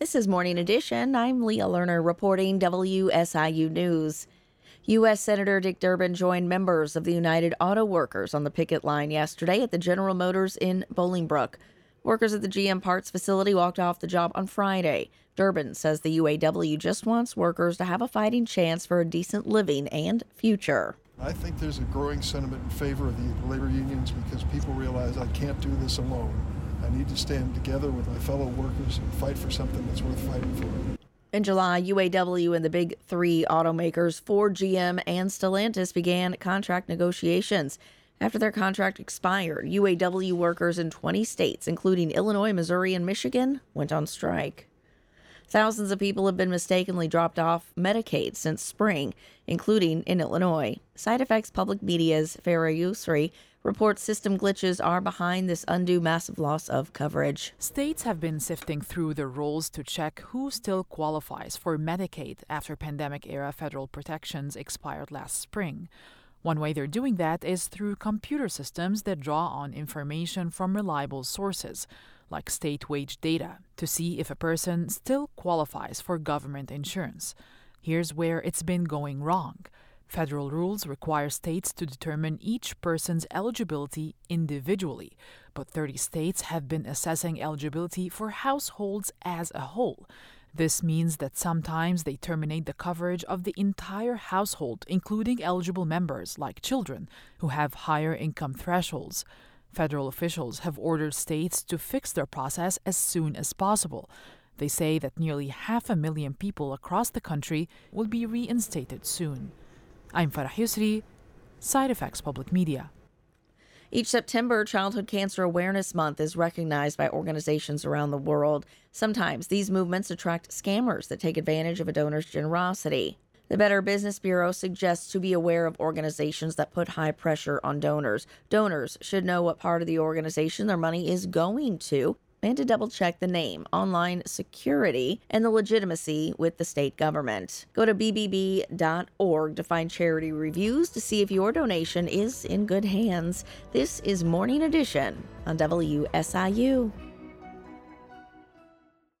This is Morning Edition. I'm Leah Lerner reporting WSIU News. U.S. Senator Dick Durbin joined members of the United Auto Workers on the picket line yesterday at the General Motors in Bolingbrook. Workers at the GM parts facility walked off the job on Friday. Durbin says the UAW just wants workers to have a fighting chance for a decent living and future. I think there's a growing sentiment in favor of the labor unions because people realize I can't do this alone. I need to stand together with my fellow workers and fight for something that's worth fighting for. In July, UAW and the big three automakers, Ford, GM, and Stellantis, began contract negotiations. After their contract expired, UAW workers in 20 states, including Illinois, Missouri, and Michigan, went on strike. Thousands of people have been mistakenly dropped off Medicaid since spring, including in Illinois. Side Effects Public Media's Farah Yousry reports system glitches are behind this undue massive loss of coverage. States have been sifting through the rolls to check who still qualifies for Medicaid after pandemic era federal protections expired last spring. One way they're doing that is through computer systems that draw on information from reliable sources, like state wage data, to see if a person still qualifies for government insurance. Here's where it's been going wrong. Federal rules require states to determine each person's eligibility individually, but 30 states have been assessing eligibility for households as a whole. This means that sometimes they terminate the coverage of the entire household, including eligible members like children who have higher income thresholds. Federal officials have ordered states to fix their process as soon as possible. They say that nearly half a million people across the country will be reinstated soon. I'm Farah Yousry, Side Effects Public Media. Each September, Childhood Cancer Awareness Month is recognized by organizations around the world. Sometimes these movements attract scammers that take advantage of a donor's generosity. The Better Business Bureau suggests to be aware of organizations that put high pressure on donors. Donors should know what part of the organization their money is going to and to double check the name, online security, and the legitimacy with the state government. Go to bbb.org to find charity reviews to see if your donation is in good hands. This is Morning Edition on WSIU.